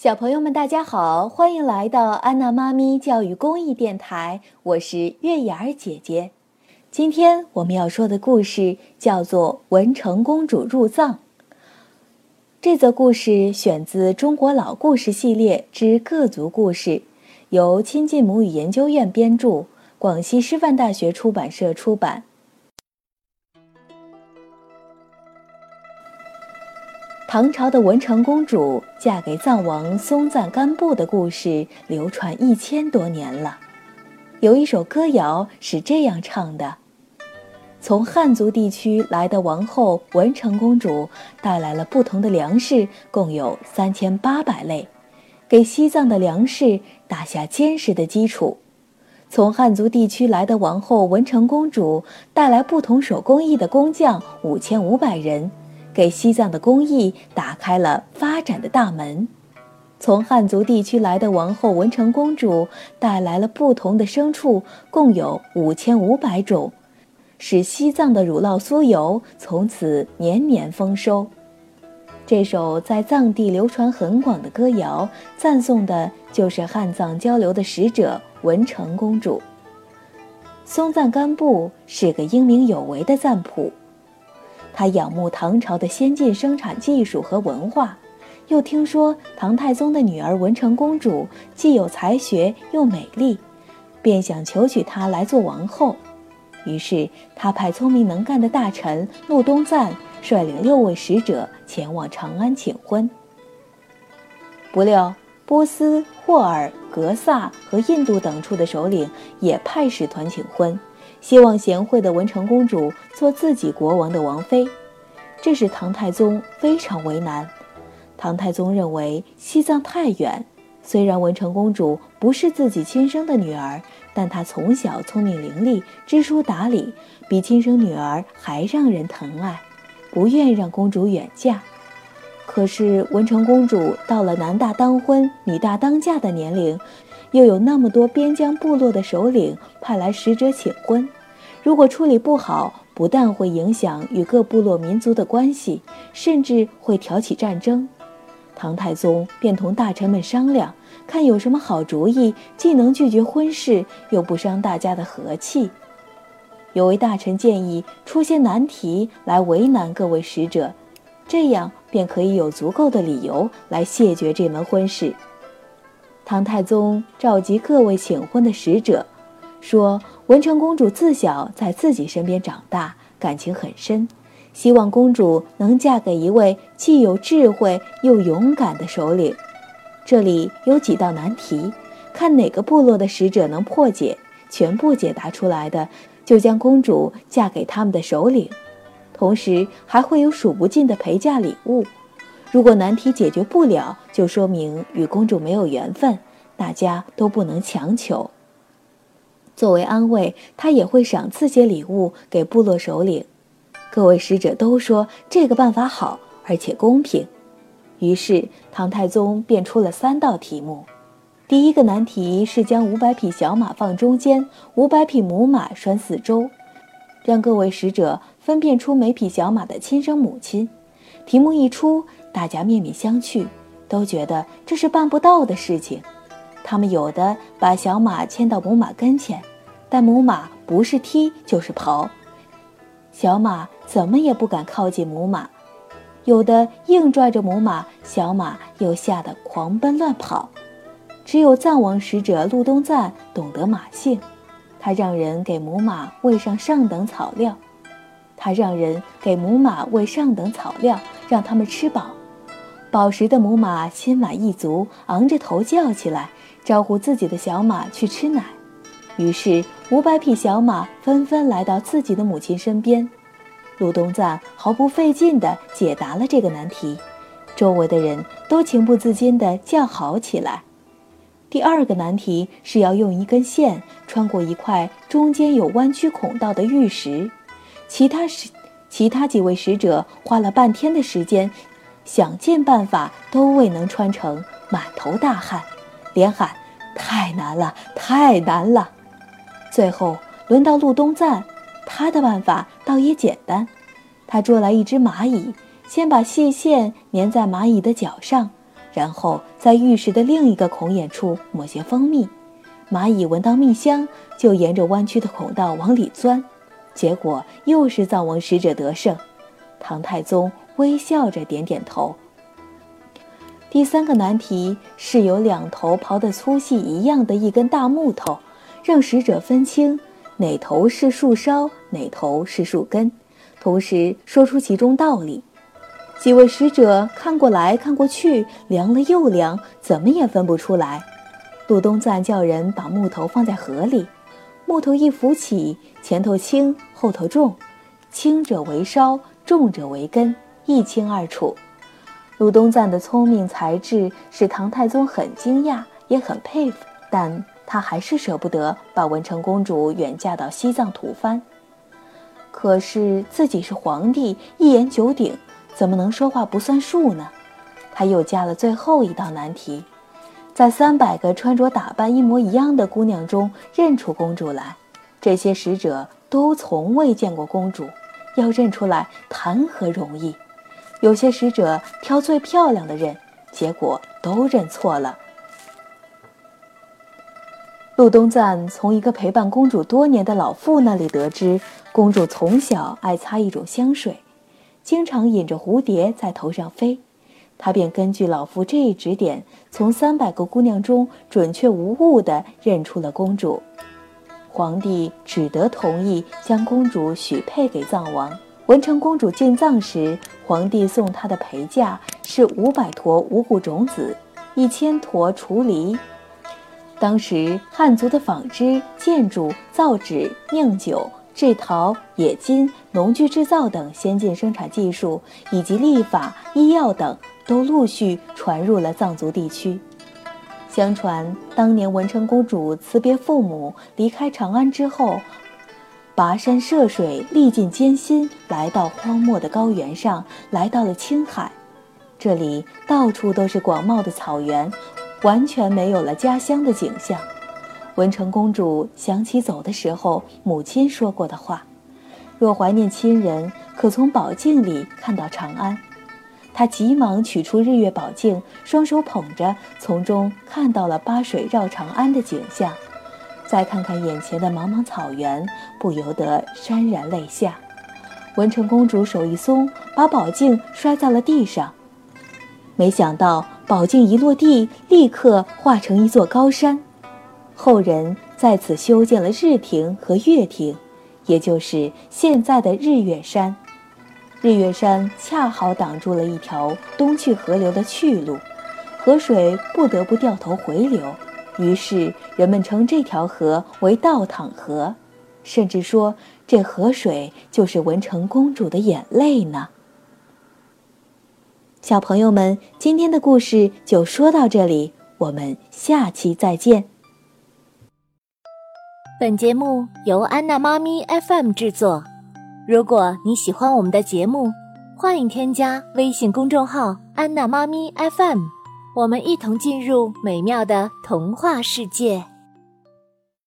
小朋友们，大家好，欢迎来到安娜妈咪教育公益电台，我是月牙儿姐姐。今天我们要说的故事叫做《文成公主入藏》。这则故事选自《中国老故事系列之各族故事》，由亲近母语研究院编著，广西师范大学出版社出版。唐朝的文成公主嫁给藏王松赞干布的故事流传一千多年了。有一首歌谣是这样唱的：“从汉族地区来的王后文成公主带来了不同的粮食，共有三千八百类，给西藏的粮食打下坚实的基础。从汉族地区来的王后文成公主带来不同手工艺的工匠五千五百人。”给西藏的工艺打开了发展的大门。从汉族地区来的王后文成公主带来了不同的牲畜，共有五千五百种，使西藏的乳酪酥油从此年年丰收。这首在藏地流传很广的歌谣，赞颂的就是汉藏交流的使者文成公主。松赞干布是个英明有为的赞普。他仰慕唐朝的先进生产技术和文化，又听说唐太宗的女儿文成公主既有才学又美丽，便想求娶她来做王后。于是他派聪明能干的大臣陆东赞率领六位使者前往长安请婚。不料波斯、霍尔、格萨和印度等处的首领也派使团请婚。希望贤惠的文成公主做自己国王的王妃，这使唐太宗非常为难。唐太宗认为西藏太远，虽然文成公主不是自己亲生的女儿，但她从小聪明伶俐、知书达理，比亲生女儿还让人疼爱，不愿让公主远嫁。可是文成公主到了男大当婚、女大当嫁的年龄。又有那么多边疆部落的首领派来使者请婚，如果处理不好，不但会影响与各部落民族的关系，甚至会挑起战争。唐太宗便同大臣们商量，看有什么好主意，既能拒绝婚事，又不伤大家的和气。有位大臣建议出些难题来为难各位使者，这样便可以有足够的理由来谢绝这门婚事。唐太宗召集各位请婚的使者，说：“文成公主自小在自己身边长大，感情很深，希望公主能嫁给一位既有智慧又勇敢的首领。这里有几道难题，看哪个部落的使者能破解，全部解答出来的，就将公主嫁给他们的首领，同时还会有数不尽的陪嫁礼物。”如果难题解决不了，就说明与公主没有缘分，大家都不能强求。作为安慰，他也会赏赐些礼物给部落首领。各位使者都说这个办法好，而且公平。于是唐太宗便出了三道题目。第一个难题是将五百匹小马放中间，五百匹母马拴四周，让各位使者分辨出每匹小马的亲生母亲。题目一出。大家面面相觑，都觉得这是办不到的事情。他们有的把小马牵到母马跟前，但母马不是踢就是刨，小马怎么也不敢靠近母马；有的硬拽着母马，小马又吓得狂奔乱跑。只有藏王使者陆东赞懂得马性，他让人给母马喂上上等草料，他让人给母马喂上等草料，让他们吃饱。饱食的母马心满意足，昂着头叫起来，招呼自己的小马去吃奶。于是五百匹小马纷纷来到自己的母亲身边。陆东赞毫不费劲地解答了这个难题，周围的人都情不自禁地叫好起来。第二个难题是要用一根线穿过一块中间有弯曲孔道的玉石，其他其他几位使者花了半天的时间。想尽办法都未能穿成，满头大汗，连喊：“太难了，太难了！”最后轮到陆东赞，他的办法倒也简单。他捉来一只蚂蚁，先把细线粘在蚂蚁的脚上，然后在玉石的另一个孔眼处抹些蜂蜜。蚂蚁闻到蜜香，就沿着弯曲的孔道往里钻。结果又是藏王使者得胜。唐太宗微笑着点点头。第三个难题是有两头刨的粗细一样的一根大木头，让使者分清哪头是树梢，哪头是树根，同时说出其中道理。几位使者看过来看过去，量了又量，怎么也分不出来。陆东赞叫人把木头放在河里，木头一浮起，前头轻，后头重，轻者为梢，重者为根，一清二楚。陆东赞的聪明才智使唐太宗很惊讶，也很佩服，但他还是舍不得把文成公主远嫁到西藏吐蕃。可是自己是皇帝，一言九鼎。怎么能说话不算数呢？他又加了最后一道难题，在三百个穿着打扮一模一样的姑娘中认出公主来。这些使者都从未见过公主，要认出来谈何容易？有些使者挑最漂亮的认，结果都认错了。陆东赞从一个陪伴公主多年的老妇那里得知，公主从小爱擦一种香水。经常引着蝴蝶在头上飞，他便根据老夫这一指点，从三百个姑娘中准确无误地认出了公主。皇帝只得同意将公主许配给藏王。文成公主进藏时，皇帝送她的陪嫁是五百坨五谷种子，一千坨雏梨。当时汉族的纺织、建筑、造纸、酿酒。制陶、冶金、农具制造等先进生产技术，以及历法、医药等，都陆续传入了藏族地区。相传，当年文成公主辞别父母，离开长安之后，跋山涉水，历尽艰辛，来到荒漠的高原上，来到了青海。这里到处都是广袤的草原，完全没有了家乡的景象。文成公主想起走的时候母亲说过的话：“若怀念亲人，可从宝镜里看到长安。”他急忙取出日月宝镜，双手捧着，从中看到了八水绕长安的景象。再看看眼前的茫茫草原，不由得潸然泪下。文成公主手一松，把宝镜摔在了地上。没想到宝镜一落地，立刻化成一座高山。后人在此修建了日亭和月亭，也就是现在的日月山。日月山恰好挡住了一条东去河流的去路，河水不得不掉头回流。于是人们称这条河为倒淌河，甚至说这河水就是文成公主的眼泪呢。小朋友们，今天的故事就说到这里，我们下期再见。本节目由安娜妈咪 FM 制作。如果你喜欢我们的节目，欢迎添加微信公众号“安娜妈咪 FM”，我们一同进入美妙的童话世界。